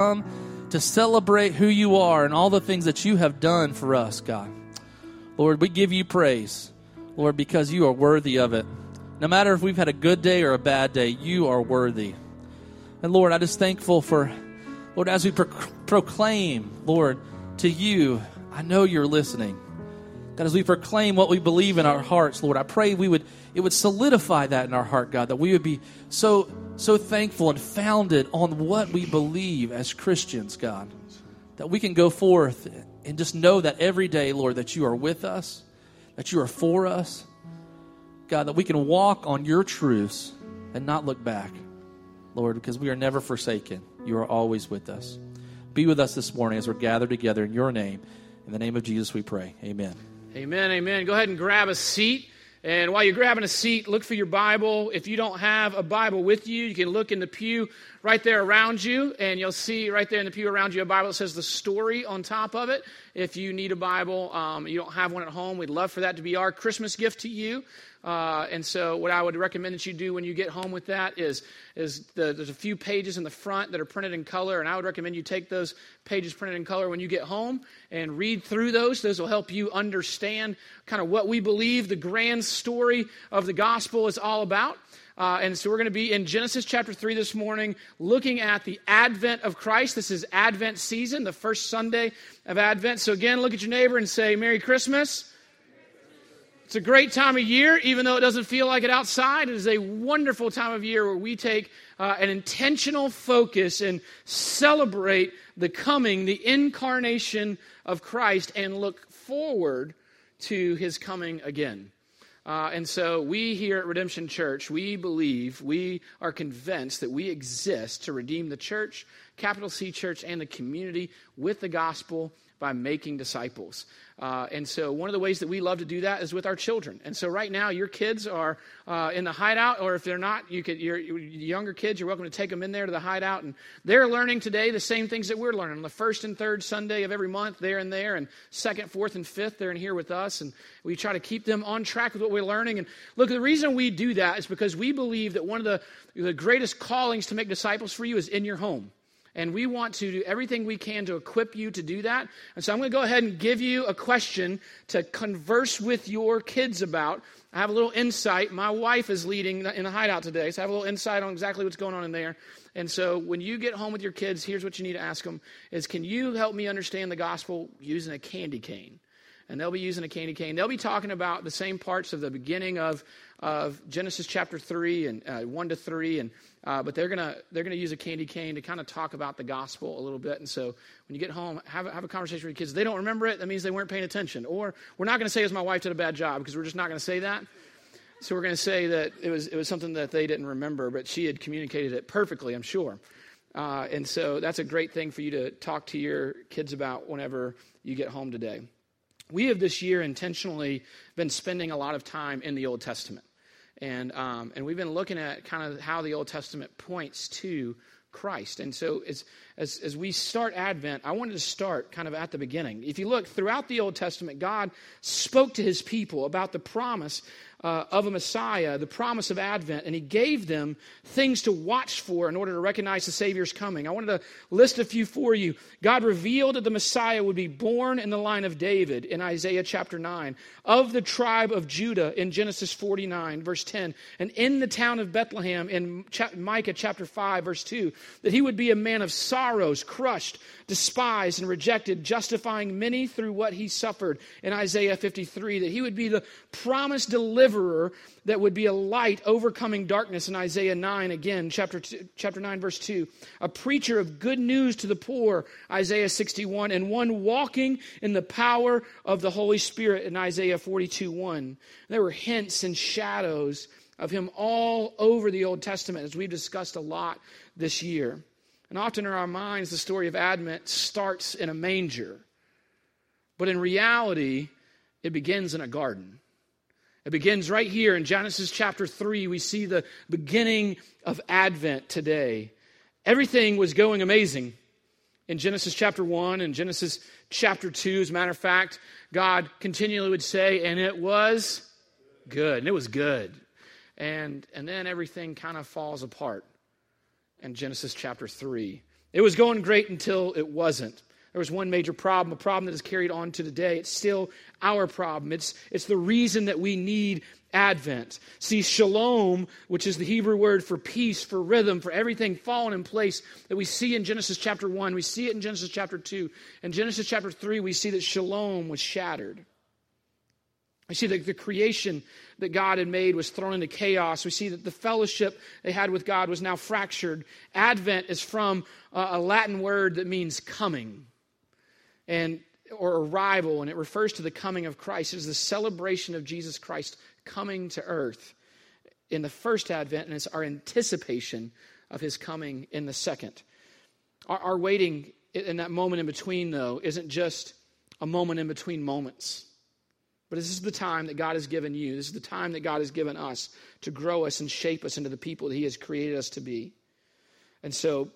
come to celebrate who you are and all the things that you have done for us, God. Lord, we give you praise, Lord, because you are worthy of it. No matter if we've had a good day or a bad day, you are worthy. And Lord, I'm just thankful for, Lord, as we pro- proclaim, Lord, to you, I know you're listening. God, as we proclaim what we believe in our hearts, Lord, I pray we would it would solidify that in our heart, God, that we would be so so thankful and founded on what we believe as Christians, God. That we can go forth and just know that every day, Lord, that you are with us, that you are for us. God, that we can walk on your truths and not look back, Lord, because we are never forsaken. You are always with us. Be with us this morning as we're gathered together in your name. In the name of Jesus, we pray. Amen. Amen, amen. Go ahead and grab a seat. And while you're grabbing a seat, look for your Bible. If you don't have a Bible with you, you can look in the pew right there around you, and you'll see right there in the pew around you a Bible that says the story on top of it. If you need a Bible, um, you don't have one at home, we'd love for that to be our Christmas gift to you. Uh, and so, what I would recommend that you do when you get home with that is, is the, there's a few pages in the front that are printed in color, and I would recommend you take those pages printed in color when you get home and read through those. Those will help you understand kind of what we believe the grand story of the gospel is all about. Uh, and so we're going to be in Genesis chapter 3 this morning, looking at the advent of Christ. This is Advent season, the first Sunday of Advent. So, again, look at your neighbor and say, Merry Christmas. It's a great time of year, even though it doesn't feel like it outside. It is a wonderful time of year where we take uh, an intentional focus and celebrate the coming, the incarnation of Christ, and look forward to his coming again. Uh, and so, we here at Redemption Church, we believe, we are convinced that we exist to redeem the church, capital C church, and the community with the gospel by making disciples. Uh, and so, one of the ways that we love to do that is with our children. And so, right now, your kids are uh, in the hideout, or if they're not, you could, your, younger kids, you're welcome to take them in there to the hideout. And they're learning today the same things that we're learning. On the first and third Sunday of every month, they're in there, and second, fourth, and fifth, they're in here with us. And we try to keep them on track with what we're learning. And look, the reason we do that is because we believe that one of the, the greatest callings to make disciples for you is in your home. And we want to do everything we can to equip you to do that. And so I'm going to go ahead and give you a question to converse with your kids about. I have a little insight. My wife is leading in the hideout today, so I have a little insight on exactly what's going on in there. And so when you get home with your kids, here's what you need to ask them is can you help me understand the gospel using a candy cane? And they'll be using a candy cane. They'll be talking about the same parts of the beginning of, of Genesis chapter 3 and uh, 1 to 3 and uh, but they're gonna they're gonna use a candy cane to kind of talk about the gospel a little bit. And so when you get home, have have a conversation with your kids. If they don't remember it. That means they weren't paying attention. Or we're not gonna say as my wife did a bad job because we're just not gonna say that. So we're gonna say that it was it was something that they didn't remember, but she had communicated it perfectly. I'm sure. Uh, and so that's a great thing for you to talk to your kids about whenever you get home today. We have this year intentionally been spending a lot of time in the Old Testament. And, um, and we've been looking at kind of how the Old Testament points to Christ. And so as, as, as we start Advent, I wanted to start kind of at the beginning. If you look throughout the Old Testament, God spoke to his people about the promise uh, of a Messiah, the promise of Advent, and he gave them things to watch for in order to recognize the Savior's coming. I wanted to list a few for you. God revealed that the Messiah would be born in the line of David in Isaiah chapter 9, of the tribe of Judah in Genesis 49, verse 10, and in the town of Bethlehem in Micah chapter 5, verse 2, that he would be a man of sorrows, crushed, despised, and rejected, justifying many through what he suffered in Isaiah 53, that he would be the promised deliverer that would be a light overcoming darkness in Isaiah 9 again, chapter, two, chapter 9, verse 2. A preacher of good news to the poor, Isaiah 61, and one walking in the power of the Holy Spirit in Isaiah 42 1. There were hints and shadows of him all over the Old Testament, as we've discussed a lot this year. And often in our minds, the story of Advent starts in a manger. But in reality, it begins in a garden. It begins right here in Genesis chapter 3. We see the beginning of Advent today. Everything was going amazing in Genesis chapter 1 and Genesis chapter 2. As a matter of fact, God continually would say, and it was good. And it was good. And, and then everything kind of falls apart in Genesis chapter 3. It was going great until it wasn't. There was one major problem, a problem that is carried on to today. It's still our problem. It's, it's the reason that we need Advent. See, shalom, which is the Hebrew word for peace, for rhythm, for everything fallen in place that we see in Genesis chapter 1. We see it in Genesis chapter 2. In Genesis chapter 3, we see that shalom was shattered. We see that the creation that God had made was thrown into chaos. We see that the fellowship they had with God was now fractured. Advent is from a Latin word that means coming and or arrival, and it refers to the coming of Christ. It is the celebration of Jesus Christ coming to earth in the first advent, and it's our anticipation of his coming in the second. Our, our waiting in that moment in between, though, isn't just a moment in between moments. But this is the time that God has given you. This is the time that God has given us to grow us and shape us into the people that He has created us to be. And so,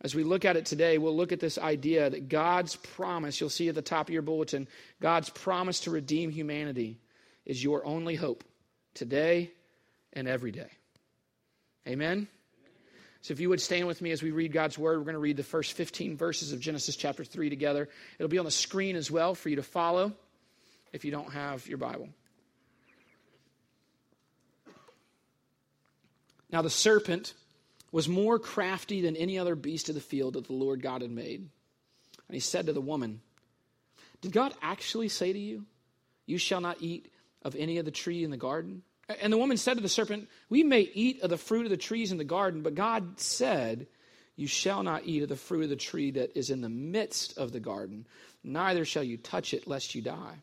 as we look at it today, we'll look at this idea that God's promise, you'll see at the top of your bulletin, God's promise to redeem humanity is your only hope today and every day. Amen? So, if you would stand with me as we read God's word, we're going to read the first 15 verses of Genesis chapter 3 together. It'll be on the screen as well for you to follow if you don't have your Bible. Now, the serpent was more crafty than any other beast of the field that the Lord God had made. And he said to the woman, Did God actually say to you, You shall not eat of any of the tree in the garden? And the woman said to the serpent, We may eat of the fruit of the trees in the garden, but God said, You shall not eat of the fruit of the tree that is in the midst of the garden, neither shall you touch it, lest you die.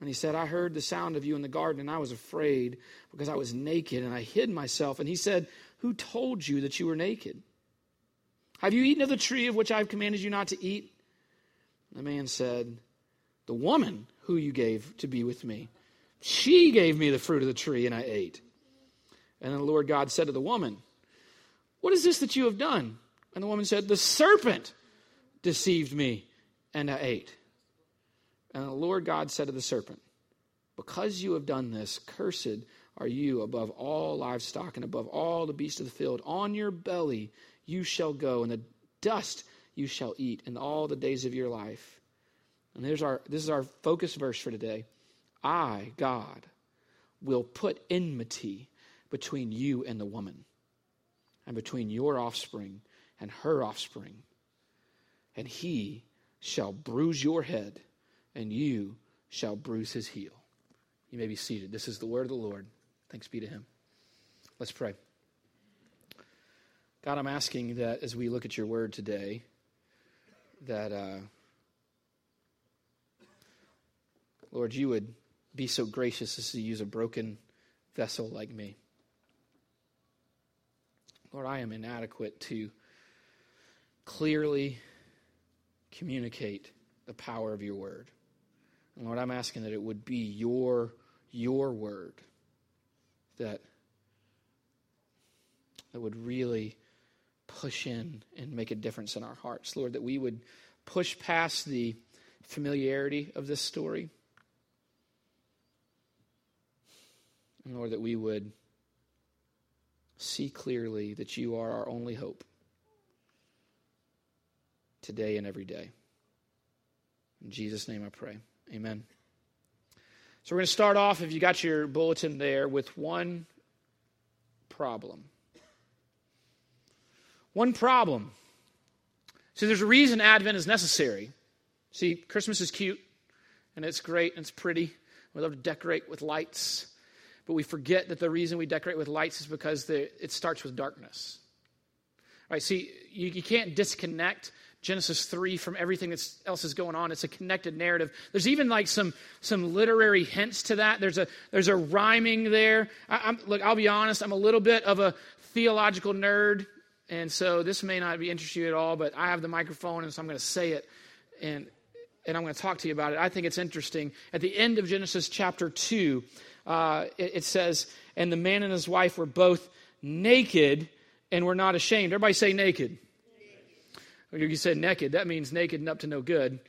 And he said, I heard the sound of you in the garden, and I was afraid because I was naked, and I hid myself. And he said, Who told you that you were naked? Have you eaten of the tree of which I have commanded you not to eat? The man said, The woman who you gave to be with me, she gave me the fruit of the tree, and I ate. And then the Lord God said to the woman, What is this that you have done? And the woman said, The serpent deceived me, and I ate. And the Lord God said to the serpent, Because you have done this, cursed are you above all livestock and above all the beasts of the field. On your belly you shall go, and the dust you shall eat in all the days of your life. And our, this is our focus verse for today. I, God, will put enmity between you and the woman, and between your offspring and her offspring. And he shall bruise your head, and you shall bruise his heel. You may be seated. This is the word of the Lord. Thanks be to him. Let's pray. God, I'm asking that as we look at your word today, that, uh, Lord, you would be so gracious as to use a broken vessel like me. Lord, I am inadequate to clearly communicate the power of your word. Lord, I'm asking that it would be your, your word that, that would really push in and make a difference in our hearts. Lord, that we would push past the familiarity of this story. And Lord, that we would see clearly that you are our only hope today and every day. In Jesus' name I pray. Amen. So we're going to start off, if you got your bulletin there, with one problem. One problem. See, there's a reason Advent is necessary. See, Christmas is cute, and it's great and it's pretty. We love to decorate with lights, but we forget that the reason we decorate with lights is because the, it starts with darkness. All right, see, you, you can't disconnect Genesis 3 from everything that's, else is going on. It's a connected narrative. There's even like some, some literary hints to that. There's a, there's a rhyming there. I, look, I'll be honest, I'm a little bit of a theological nerd, and so this may not be interesting at all, but I have the microphone, and so I'm going to say it, and, and I'm going to talk to you about it. I think it's interesting. At the end of Genesis chapter 2, uh, it, it says, And the man and his wife were both naked and were not ashamed. Everybody say naked. You said naked, that means naked and up to no good.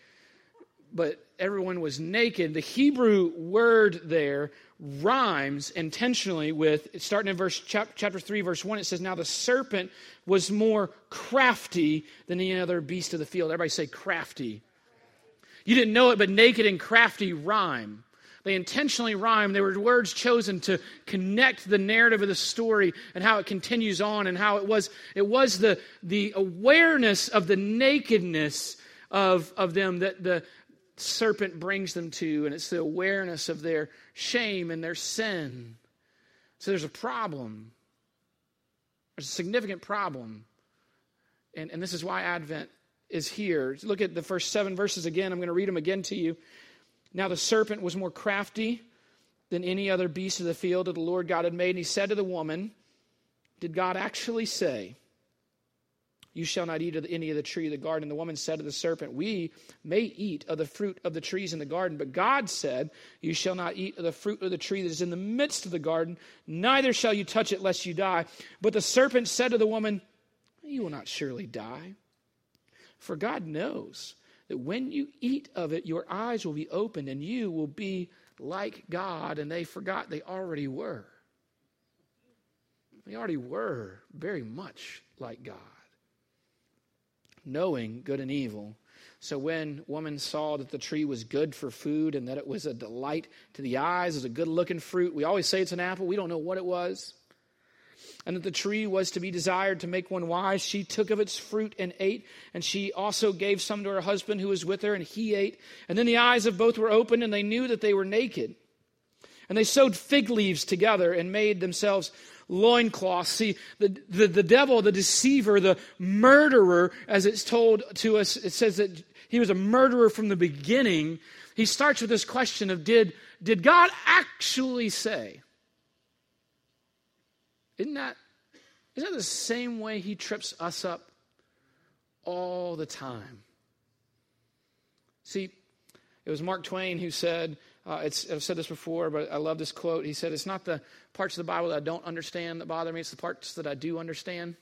But everyone was naked. The Hebrew word there rhymes intentionally with, starting in verse chapter 3, verse 1, it says, Now the serpent was more crafty than any other beast of the field. Everybody say crafty. You didn't know it, but naked and crafty rhyme. They intentionally rhyme. They were words chosen to connect the narrative of the story and how it continues on and how it was, it was the, the awareness of the nakedness of, of them that the serpent brings them to, and it's the awareness of their shame and their sin. So there's a problem. There's a significant problem. And, and this is why Advent is here. Look at the first seven verses again. I'm going to read them again to you. Now the serpent was more crafty than any other beast of the field that the Lord God had made. And he said to the woman, Did God actually say, You shall not eat of any of the tree of the garden? And the woman said to the serpent, We may eat of the fruit of the trees in the garden, but God said, You shall not eat of the fruit of the tree that is in the midst of the garden, neither shall you touch it, lest you die. But the serpent said to the woman, You will not surely die. For God knows that when you eat of it, your eyes will be opened and you will be like God. And they forgot they already were. They already were very much like God, knowing good and evil. So when woman saw that the tree was good for food and that it was a delight to the eyes, it was a good looking fruit. We always say it's an apple. We don't know what it was and that the tree was to be desired to make one wise, she took of its fruit and ate, and she also gave some to her husband who was with her, and he ate. And then the eyes of both were opened, and they knew that they were naked. And they sewed fig leaves together and made themselves loincloths. See, the, the, the devil, the deceiver, the murderer, as it's told to us, it says that he was a murderer from the beginning. He starts with this question of did, did God actually say? Isn't that, isn't that the same way he trips us up all the time? See, it was Mark Twain who said, uh, I've said this before, but I love this quote. He said, It's not the parts of the Bible that I don't understand that bother me, it's the parts that I do understand.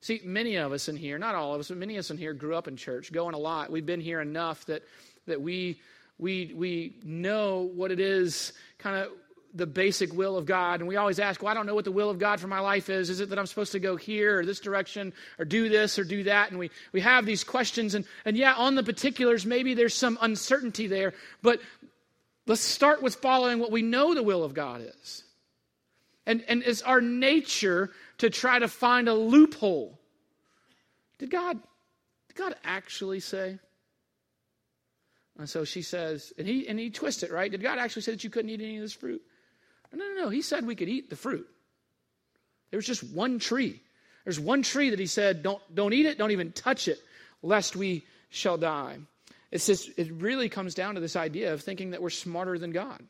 See, many of us in here, not all of us, but many of us in here grew up in church, going a lot. We've been here enough that, that we, we, we know what it is kind of the basic will of God. And we always ask, well, I don't know what the will of God for my life is. Is it that I'm supposed to go here or this direction or do this or do that? And we, we have these questions. And, and yeah, on the particulars, maybe there's some uncertainty there. But let's start with following what we know the will of God is. And, and it's our nature to try to find a loophole. Did God, did God actually say? And so she says, and he and he twists it, right? Did God actually say that you couldn't eat any of this fruit? No, no, no. He said we could eat the fruit. There was just one tree. There's one tree that he said, don't, don't eat it, don't even touch it, lest we shall die. It's just, it really comes down to this idea of thinking that we're smarter than God.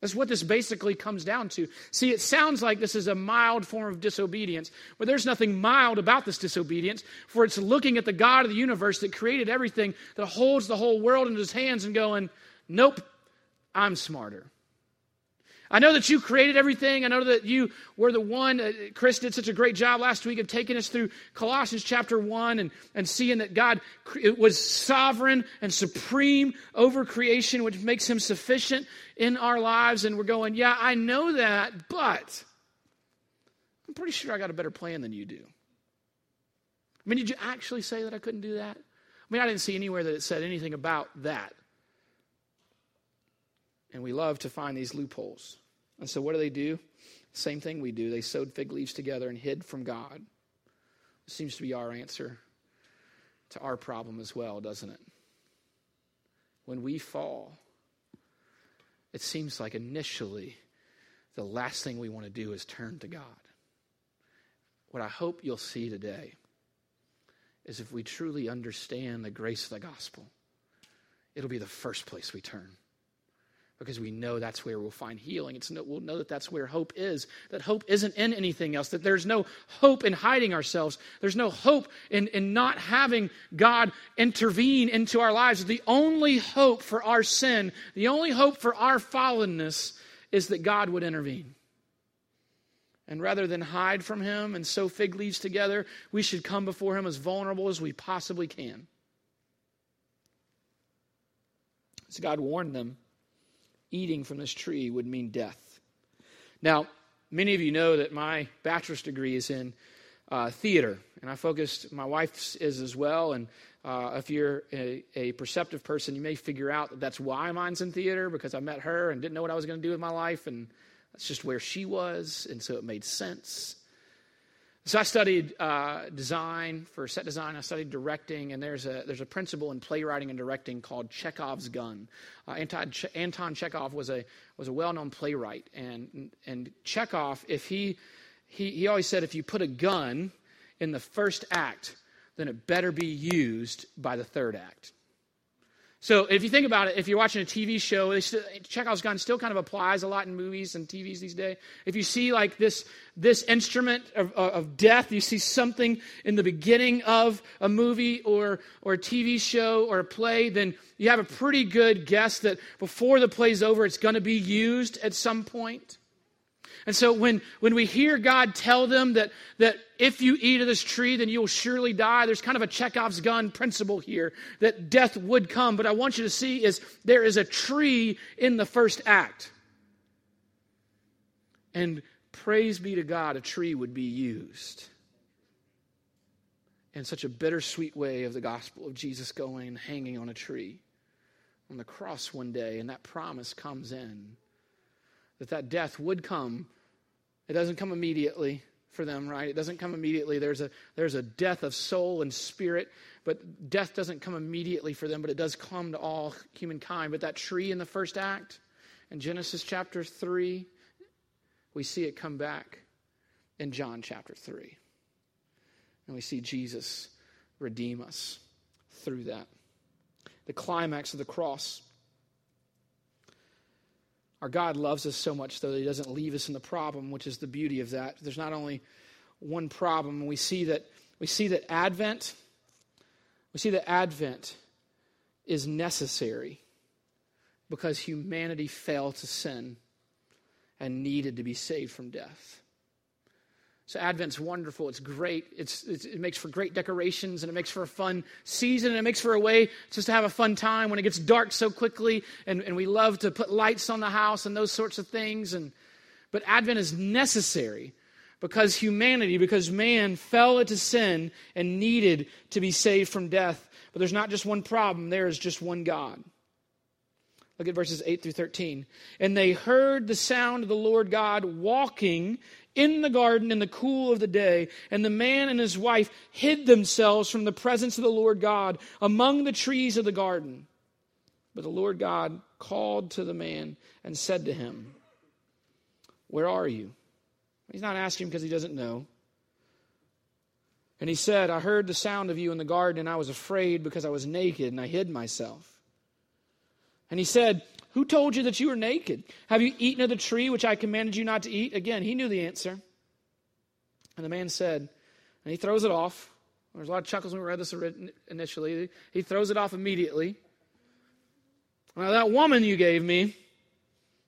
That's what this basically comes down to. See, it sounds like this is a mild form of disobedience, but there's nothing mild about this disobedience, for it's looking at the God of the universe that created everything, that holds the whole world in his hands, and going, Nope, I'm smarter. I know that you created everything. I know that you were the one. Uh, Chris did such a great job last week of taking us through Colossians chapter 1 and, and seeing that God was sovereign and supreme over creation, which makes him sufficient in our lives. And we're going, yeah, I know that, but I'm pretty sure I got a better plan than you do. I mean, did you actually say that I couldn't do that? I mean, I didn't see anywhere that it said anything about that. And we love to find these loopholes. And so, what do they do? Same thing we do. They sewed fig leaves together and hid from God. It seems to be our answer to our problem as well, doesn't it? when we fall, it seems like initially the last thing we want to do is turn to God. What I hope you'll see today is if we truly understand the grace of the gospel, it'll be the first place we turn because we know that's where we'll find healing. It's no, we'll know that that's where hope is. That hope isn't in anything else. That there's no hope in hiding ourselves. There's no hope in, in not having God intervene into our lives. The only hope for our sin, the only hope for our fallenness, is that God would intervene. And rather than hide from Him and sew fig leaves together, we should come before Him as vulnerable as we possibly can. So God warned them eating from this tree would mean death. Now, many of you know that my bachelor's degree is in uh, theater, and I focused, my wife's is as well. And uh, if you're a, a, perceptive person, you may figure out that that's why mine's in theater because I met her and didn't know what I was going to do with my life, and that's just where she was, and so it made sense. So I studied uh, design for set design. I studied directing, and there's a there's a principle in playwriting and directing called Chekhov's gun. Uh, Anton, che- Anton Chekhov was a was a well known playwright, and and Chekhov, if he he he always said if you put a gun in the first act, then it better be used by the third act. So if you think about it, if you're watching a TV show, still, Chekhov's gun still kind of applies a lot in movies and TVs these days. If you see like this, this instrument of, of death, you see something in the beginning of a movie or, or a TV show or a play, then you have a pretty good guess that before the play's over, it's going to be used at some point. And so when, when we hear God tell them that, that if you eat of this tree, then you will surely die, there's kind of a Chekhov's gun principle here that death would come. But I want you to see is there is a tree in the first act. And praise be to God, a tree would be used in such a bittersweet way of the gospel of Jesus going hanging on a tree on the cross one day, and that promise comes in that that death would come it doesn't come immediately for them, right? It doesn't come immediately. There's a, there's a death of soul and spirit, but death doesn't come immediately for them, but it does come to all humankind. But that tree in the first act, in Genesis chapter 3, we see it come back in John chapter 3. And we see Jesus redeem us through that. The climax of the cross our God loves us so much, though, that He doesn't leave us in the problem, which is the beauty of that. There's not only one problem, we see that we see that Advent, we see that Advent is necessary because humanity fell to sin and needed to be saved from death. So Advent's wonderful. It's great. It's, it's, it makes for great decorations and it makes for a fun season and it makes for a way just to have a fun time when it gets dark so quickly and, and we love to put lights on the house and those sorts of things. And, but Advent is necessary because humanity, because man fell into sin and needed to be saved from death. But there's not just one problem, there is just one God. Look at verses 8 through 13. And they heard the sound of the Lord God walking in the garden in the cool of the day, and the man and his wife hid themselves from the presence of the Lord God among the trees of the garden. But the Lord God called to the man and said to him, Where are you? He's not asking because he doesn't know. And he said, I heard the sound of you in the garden, and I was afraid because I was naked, and I hid myself. And he said, who told you that you were naked? Have you eaten of the tree which I commanded you not to eat? Again, he knew the answer. And the man said, and he throws it off. There's a lot of chuckles when we read this initially. He throws it off immediately. Now, that woman you gave me,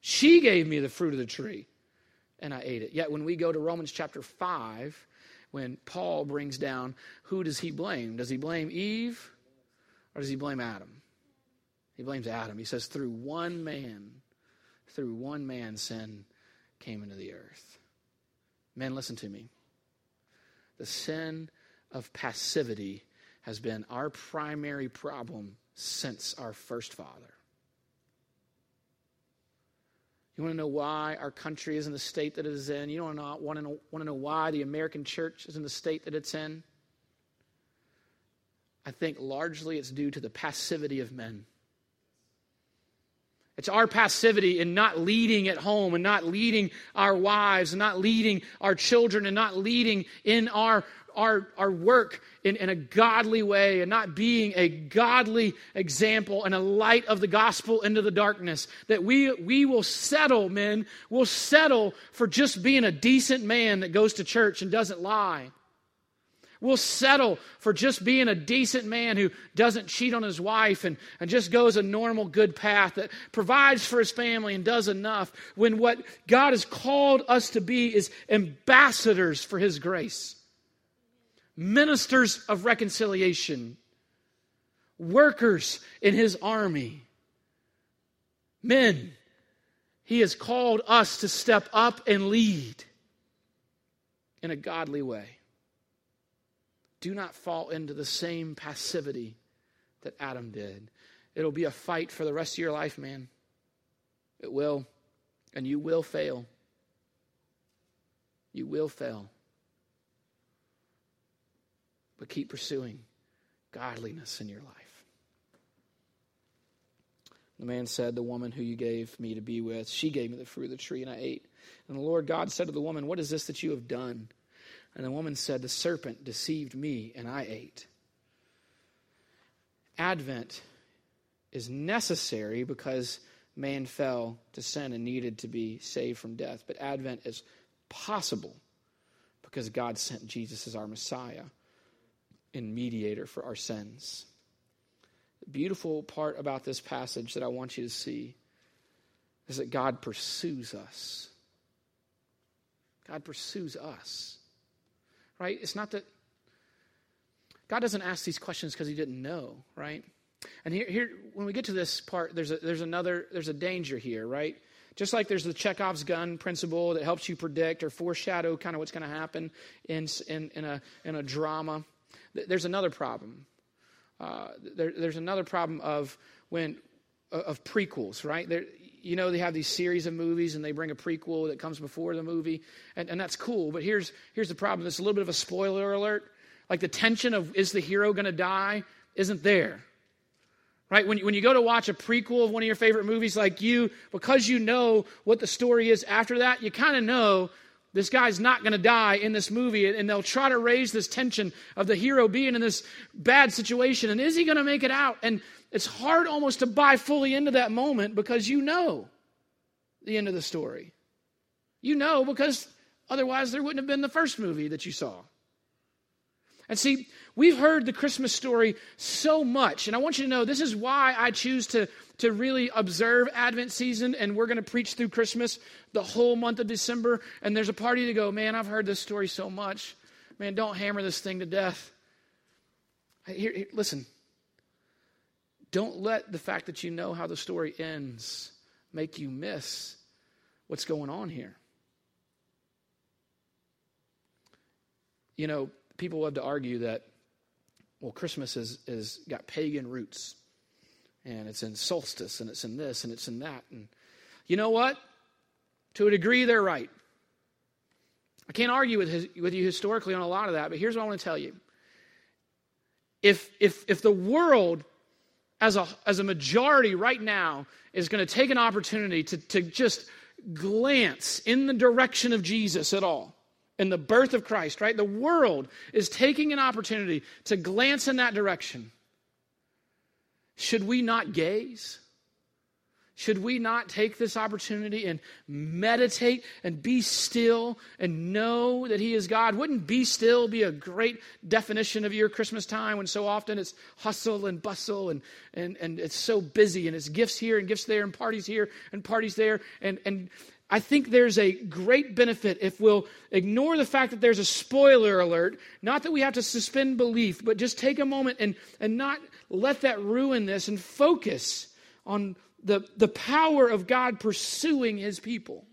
she gave me the fruit of the tree, and I ate it. Yet, when we go to Romans chapter 5, when Paul brings down who does he blame? Does he blame Eve or does he blame Adam? He blames Adam. He says, through one man, through one man, sin came into the earth. Men, listen to me. The sin of passivity has been our primary problem since our first father. You want to know why our country is in the state that it is in? You don't want to know, want to know why the American church is in the state that it's in? I think largely it's due to the passivity of men. It's our passivity in not leading at home and not leading our wives and not leading our children and not leading in our, our, our work in, in a godly way and not being a godly example and a light of the gospel into the darkness. That we, we will settle, men, we'll settle for just being a decent man that goes to church and doesn't lie. We'll settle for just being a decent man who doesn't cheat on his wife and, and just goes a normal, good path that provides for his family and does enough when what God has called us to be is ambassadors for his grace, ministers of reconciliation, workers in his army. Men, he has called us to step up and lead in a godly way do not fall into the same passivity that Adam did. It'll be a fight for the rest of your life, man. It will. And you will fail. You will fail. But keep pursuing godliness in your life. The man said, The woman who you gave me to be with, she gave me the fruit of the tree, and I ate. And the Lord God said to the woman, What is this that you have done? And the woman said, The serpent deceived me, and I ate. Advent is necessary because man fell to sin and needed to be saved from death. But Advent is possible because God sent Jesus as our Messiah and mediator for our sins. The beautiful part about this passage that I want you to see is that God pursues us. God pursues us right? It's not that God doesn't ask these questions because he didn't know, right? And here, here, when we get to this part, there's a, there's another, there's a danger here, right? Just like there's the Chekhov's gun principle that helps you predict or foreshadow kind of what's going to happen in, in, in, a, in a drama, there's another problem. Uh, there, there's another problem of when of prequels, right? There, you know they have these series of movies and they bring a prequel that comes before the movie and, and that's cool. But here's here's the problem. It's a little bit of a spoiler alert. Like the tension of is the hero going to die isn't there. Right? When, when you go to watch a prequel of one of your favorite movies like you because you know what the story is after that you kind of know this guy's not going to die in this movie and they'll try to raise this tension of the hero being in this bad situation and is he going to make it out and it's hard almost to buy fully into that moment because you know the end of the story. You know because otherwise there wouldn't have been the first movie that you saw. And see, we've heard the Christmas story so much, and I want you to know this is why I choose to, to really observe Advent season, and we're going to preach through Christmas the whole month of December. And there's a party to go, man, I've heard this story so much. Man, don't hammer this thing to death. Here, here, listen, don't let the fact that you know how the story ends make you miss what's going on here. You know, people love to argue that, well, Christmas is, is got pagan roots, and it's in solstice, and it's in this, and it's in that. And you know what? To a degree, they're right. I can't argue with, his, with you historically on a lot of that, but here's what I want to tell you. If, if, if the world as a, as a majority right now is going to take an opportunity to, to just glance in the direction of Jesus at all, in the birth of Christ, right? The world is taking an opportunity to glance in that direction. Should we not gaze? Should we not take this opportunity and meditate and be still and know that He is God? Wouldn't be still be a great definition of your Christmas time when so often it's hustle and bustle and, and, and it's so busy and it's gifts here and gifts there and parties here and parties there? And, and I think there's a great benefit if we'll ignore the fact that there's a spoiler alert. Not that we have to suspend belief, but just take a moment and, and not let that ruin this and focus on the, the power of God pursuing his people.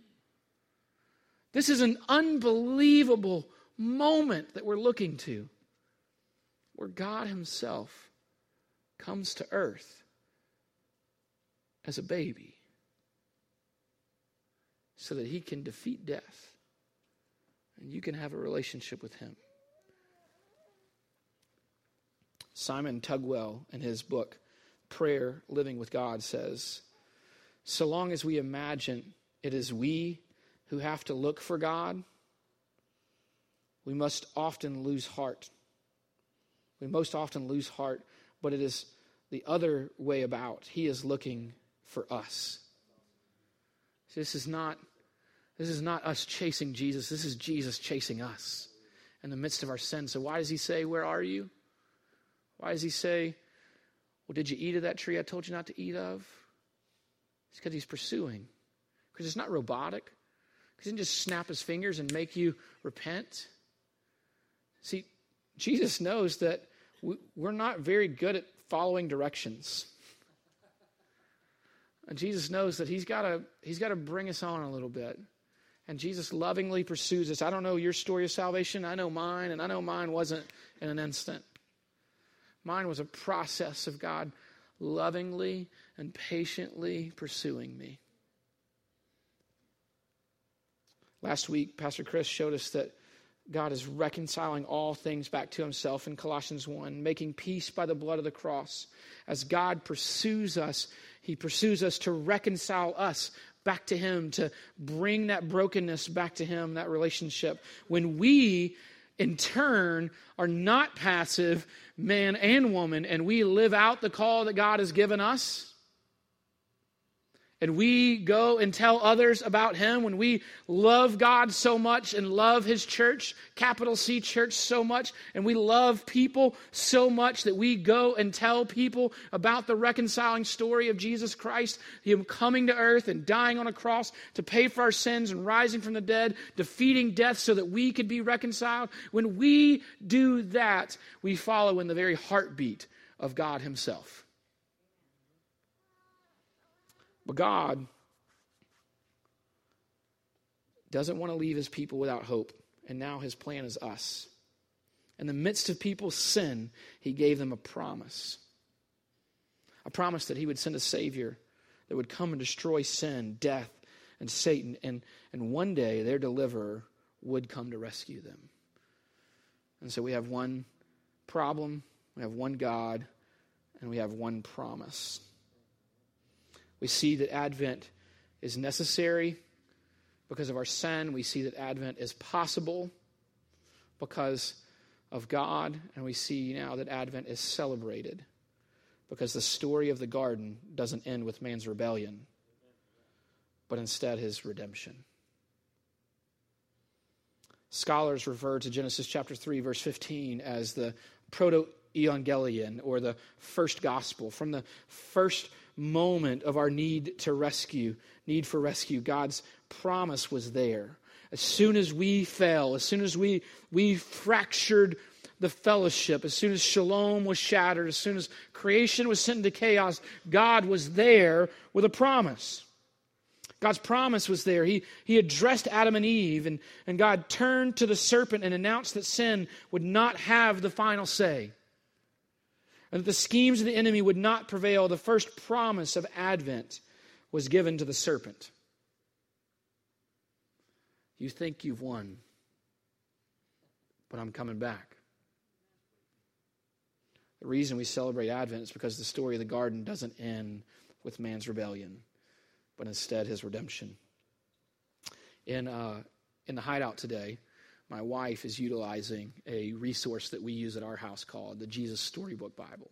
This is an unbelievable moment that we're looking to where God himself comes to earth as a baby so that he can defeat death and you can have a relationship with him. Simon Tugwell, in his book, Prayer Living with God, says so long as we imagine it is we who have to look for God, we must often lose heart. We most often lose heart, but it is the other way about. He is looking for us. This is not this is not us chasing Jesus. This is Jesus chasing us in the midst of our sin. So why does he say, "Where are you?" Why does he say, "Well, did you eat of that tree I told you not to eat of?" It's because he's pursuing. Because it's not robotic. Because he didn't just snap his fingers and make you repent. See, Jesus knows that we're not very good at following directions. And Jesus knows that he's got to he's got to bring us on a little bit. And Jesus lovingly pursues us. I don't know your story of salvation. I know mine, and I know mine wasn't in an instant. Mine was a process of God lovingly and patiently pursuing me. Last week, Pastor Chris showed us that God is reconciling all things back to himself in Colossians 1, making peace by the blood of the cross. As God pursues us, he pursues us to reconcile us back to him, to bring that brokenness back to him, that relationship. When we, in turn, are not passive, man and woman, and we live out the call that God has given us, and we go and tell others about him, when we love God so much and love his church, capital C church, so much, and we love people so much that we go and tell people about the reconciling story of Jesus Christ, him coming to earth and dying on a cross to pay for our sins and rising from the dead, defeating death so that we could be reconciled. When we do that, we follow in the very heartbeat of God himself. But God doesn't want to leave his people without hope, and now his plan is us. In the midst of people's sin, he gave them a promise a promise that he would send a Savior that would come and destroy sin, death, and Satan, and, and one day their deliverer would come to rescue them. And so we have one problem, we have one God, and we have one promise. We see that Advent is necessary because of our sin. We see that Advent is possible because of God. And we see now that Advent is celebrated because the story of the garden doesn't end with man's rebellion, but instead his redemption. Scholars refer to Genesis chapter 3, verse 15 as the proto evangelion or the first gospel. From the first moment of our need to rescue, need for rescue, God's promise was there. As soon as we fell, as soon as we, we fractured the fellowship, as soon as shalom was shattered, as soon as creation was sent into chaos, God was there with a promise. God's promise was there. He, he addressed Adam and Eve, and, and God turned to the serpent and announced that sin would not have the final say and that the schemes of the enemy would not prevail, the first promise of Advent was given to the serpent. You think you've won, but I'm coming back. The reason we celebrate Advent is because the story of the garden doesn't end with man's rebellion, but instead his redemption. In, uh, in the hideout today, my wife is utilizing a resource that we use at our house called the Jesus Storybook Bible.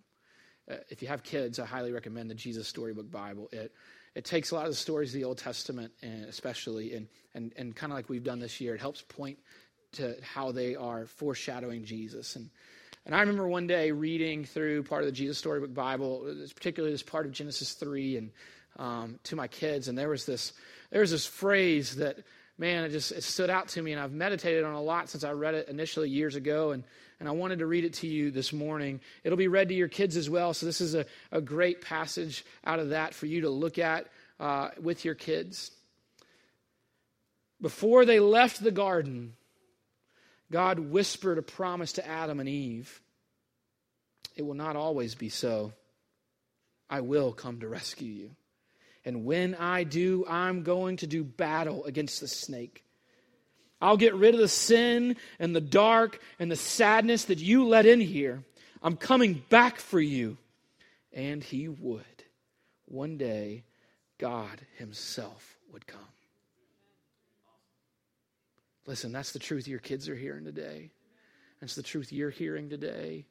Uh, if you have kids, I highly recommend the Jesus Storybook Bible. It it takes a lot of the stories of the Old Testament, and especially, and and and kind of like we've done this year, it helps point to how they are foreshadowing Jesus. And and I remember one day reading through part of the Jesus Storybook Bible, particularly this part of Genesis three, and um, to my kids, and there was this there was this phrase that man, it just it stood out to me, and I've meditated on a lot since I read it initially years ago, and and I wanted to read it to you this morning. It'll be read to your kids as well, so this is a, a great passage out of that for you to look at uh, with your kids. Before they left the garden, God whispered a promise to Adam and Eve. It will not always be so. I will come to rescue you. And when I do, I'm going to do battle against the snake. I'll get rid of the sin and the dark and the sadness that you let in here. I'm coming back for you. And he would. One day, God Himself would come. Listen, that's the truth your kids are hearing today. That's the truth you're hearing today.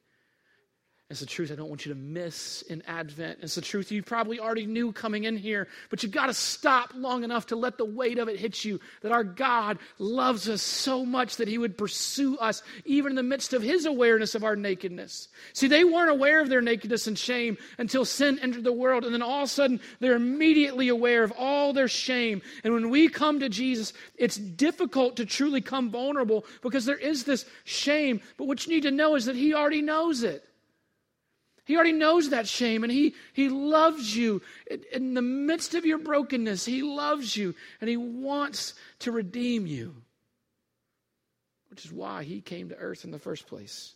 It's the truth I don't want you to miss in Advent. It's the truth you probably already knew coming in here, but you got to stop long enough to let the weight of it hit you that our God loves us so much that He would pursue us even in the midst of His awareness of our nakedness. See, they weren't aware of their nakedness and shame until sin entered the world, and then all of a sudden they're immediately aware of all their shame. And when we come to Jesus, it's difficult to truly come vulnerable because there is this shame. But what you need to know is that He already knows it. He already knows that shame and he, he loves you. In the midst of your brokenness, He loves you and He wants to redeem you, which is why He came to earth in the first place.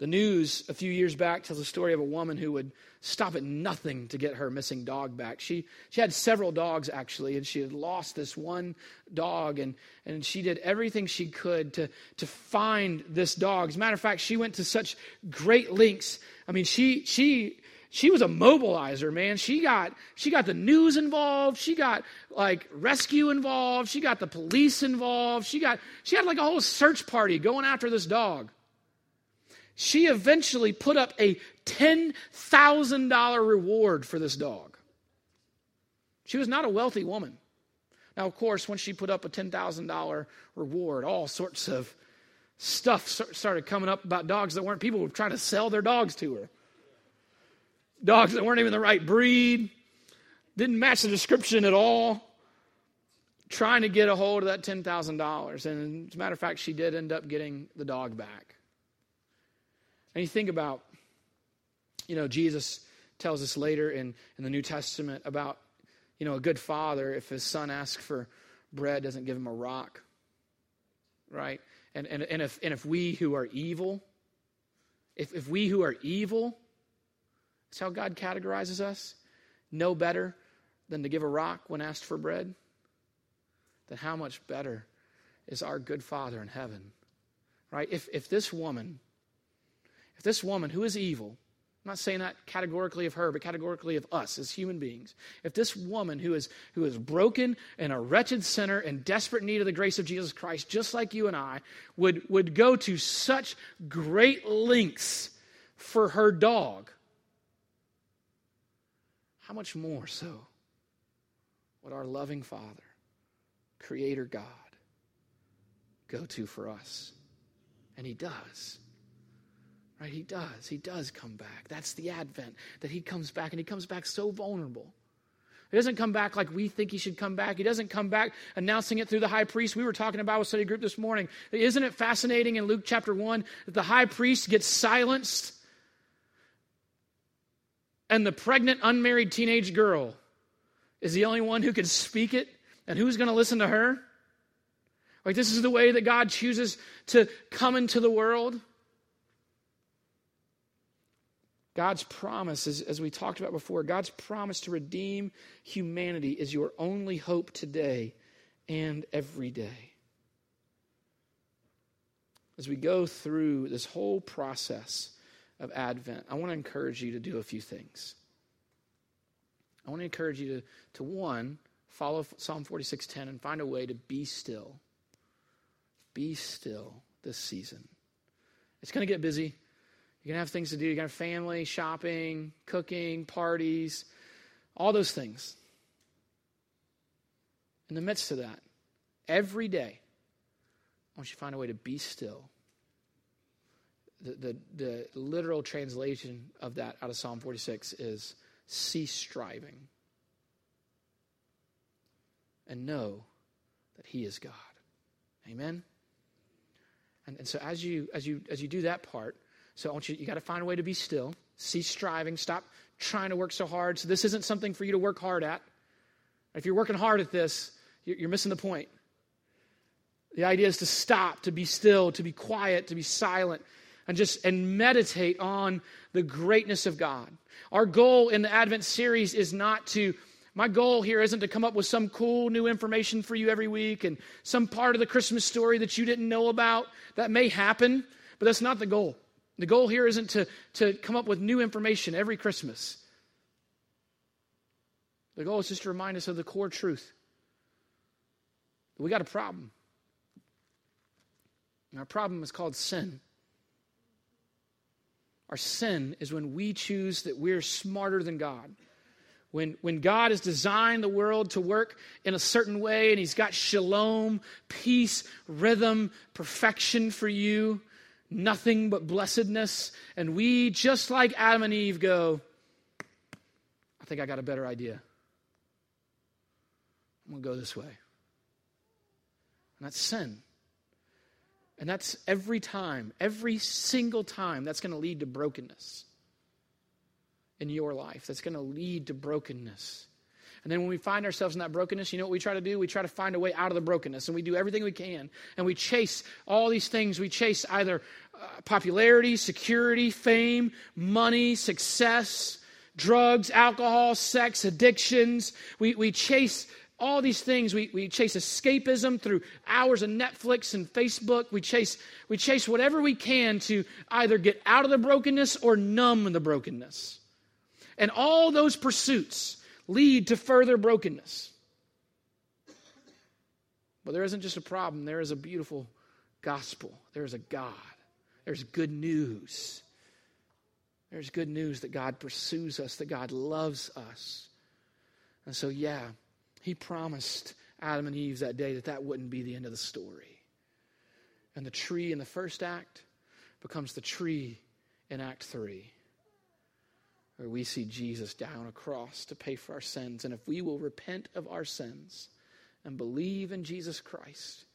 The news a few years back tells a story of a woman who would stop at nothing to get her missing dog back. She, she had several dogs, actually, and she had lost this one dog, and, and she did everything she could to, to find this dog. As a matter of fact, she went to such great lengths. I mean, she, she, she was a mobilizer, man. She got she got the news involved. She got like rescue involved. She got the police involved. She got she had like a whole search party going after this dog she eventually put up a $10,000 reward for this dog. She was not a wealthy woman. Now, of course, when she put up a $10,000 reward, all sorts of stuff started coming up about dogs that weren't people were trying to sell their dogs to her. Dogs that weren't even the right breed, didn't match the description at all, trying to get a hold of that $10,000. And as a matter of fact, she did end up getting the dog back. And you think about, you know, Jesus tells us later in, in the New Testament about, you know, a good father, if his son asks for bread, doesn't give him a rock, right? And, and, and, if, and if we who are evil, if, if we who are evil, that's how God categorizes us, know better than to give a rock when asked for bread, then how much better is our good Father in heaven, right? If, if this woman, if this woman who is evil, I'm not saying that categorically of her, but categorically of us as human beings. If this woman who is, who is broken and a wretched sinner in desperate need of the grace of Jesus Christ, just like you and I, would, would go to such great lengths for her dog, how much more so would our loving Father, Creator God, go to for us? And He does. Right? He does. He does come back. That's the advent, that he comes back, and he comes back so vulnerable. He doesn't come back like we think he should come back. He doesn't come back announcing it through the high priest. We were talking about with study group this morning. Isn't it fascinating in Luke chapter 1 that the high priest gets silenced and the pregnant, unmarried teenage girl is the only one who can speak it? And who's going to listen to her? Like, this is the way that God chooses to come into the world. God's promise, as, as we talked about before, God's promise to redeem humanity is your only hope today and every day. As we go through this whole process of Advent, I want to encourage you to do a few things. I want to encourage you to, to one, follow Psalm 46:10 and find a way to be still. Be still this season. It's going to get busy. You're going to have things to do. You're going to have family, shopping, cooking, parties, all those things. In the midst of that, every day, I want you to find a way to be still. The, the, the literal translation of that out of Psalm 46 is cease striving and know that He is God. Amen? And, and so as you, as, you, as you do that part, so I want you, you got to find a way to be still, cease striving, stop trying to work so hard. So this isn't something for you to work hard at. If you're working hard at this, you're missing the point. The idea is to stop, to be still, to be quiet, to be silent, and just and meditate on the greatness of God. Our goal in the Advent series is not to my goal here isn't to come up with some cool new information for you every week and some part of the Christmas story that you didn't know about. That may happen, but that's not the goal. The goal here isn't to, to come up with new information every Christmas. The goal is just to remind us of the core truth. We got a problem. And our problem is called sin. Our sin is when we choose that we're smarter than God. When, when God has designed the world to work in a certain way and He's got shalom, peace, rhythm, perfection for you, nothing but blessedness, and we, just like Adam and Eve, go, I think I got a better idea. I'm going to go this way. And that's sin. And that's every time, every single time, that's going to lead to brokenness in your life. That's going to lead to brokenness. And then when we find ourselves in that brokenness, you know what we try to do? We try to find a way out of the brokenness, and we do everything we can. And we chase all these things. We chase either uh, popularity, security, fame, money, success, drugs, alcohol, sex, addictions. We, we chase all these things. We, we chase escapism through hours of Netflix and Facebook. We chase, we chase whatever we can to either get out of the brokenness or numb the brokenness. And all those pursuits lead to further brokenness. But there isn't just a problem, there is a beautiful gospel. There is a God. There's good news. There's good news that God pursues us, that God loves us. And so, yeah, he promised Adam and Eve that day that that wouldn't be the end of the story. And the tree in the first act becomes the tree in Act 3, where we see Jesus down a cross to pay for our sins. And if we will repent of our sins and believe in Jesus Christ,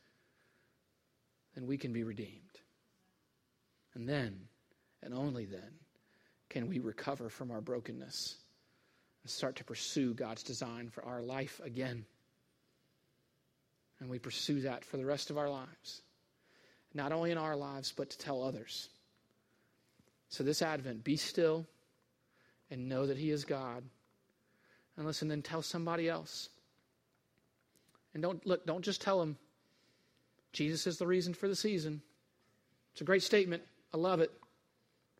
then we can be redeemed. And then, and only then, can we recover from our brokenness and start to pursue God's design for our life again. And we pursue that for the rest of our lives. Not only in our lives, but to tell others. So, this Advent, be still and know that He is God. And listen, then tell somebody else. And don't look, don't just tell them Jesus is the reason for the season. It's a great statement. I love it.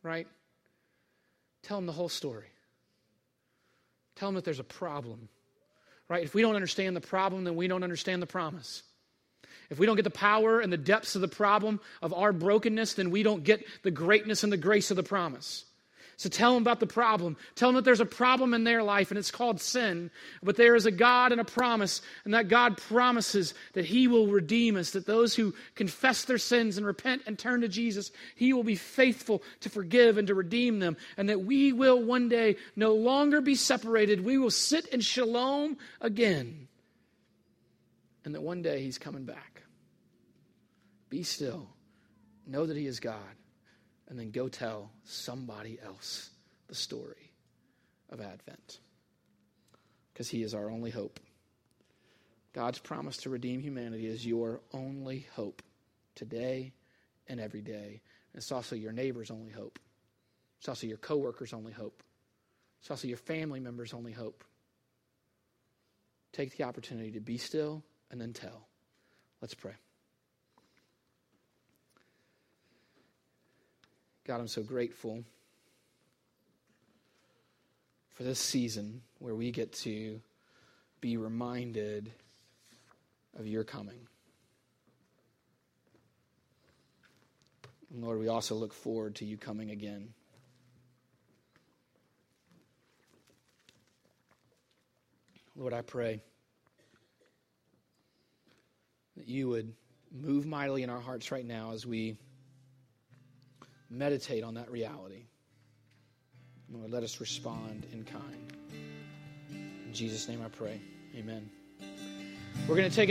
Right? Tell them the whole story. Tell them that there's a problem. Right? If we don't understand the problem, then we don't understand the promise. If we don't get the power and the depths of the problem of our brokenness, then we don't get the greatness and the grace of the promise. So tell them about the problem. Tell them that there's a problem in their life and it's called sin. But there is a God and a promise, and that God promises that He will redeem us, that those who confess their sins and repent and turn to Jesus, He will be faithful to forgive and to redeem them, and that we will one day no longer be separated. We will sit in shalom again. And that one day He's coming back. Be still. Know that He is God and then go tell somebody else the story of Advent. Because He is our only hope. God's promise to redeem humanity is your only hope today and every day. It's also your neighbor's only hope. It's also your coworker's only hope. It's also your family member's only hope. Take the opportunity to be still and then tell. Let's pray. God, I'm so grateful for this season where we get to be reminded of your coming. And Lord, we also look forward to you coming again. Lord, I pray that you would move mightily in our hearts right now as we meditate on that reality. Lord, let us respond in kind. In Jesus' name I pray. Amen. We're going to take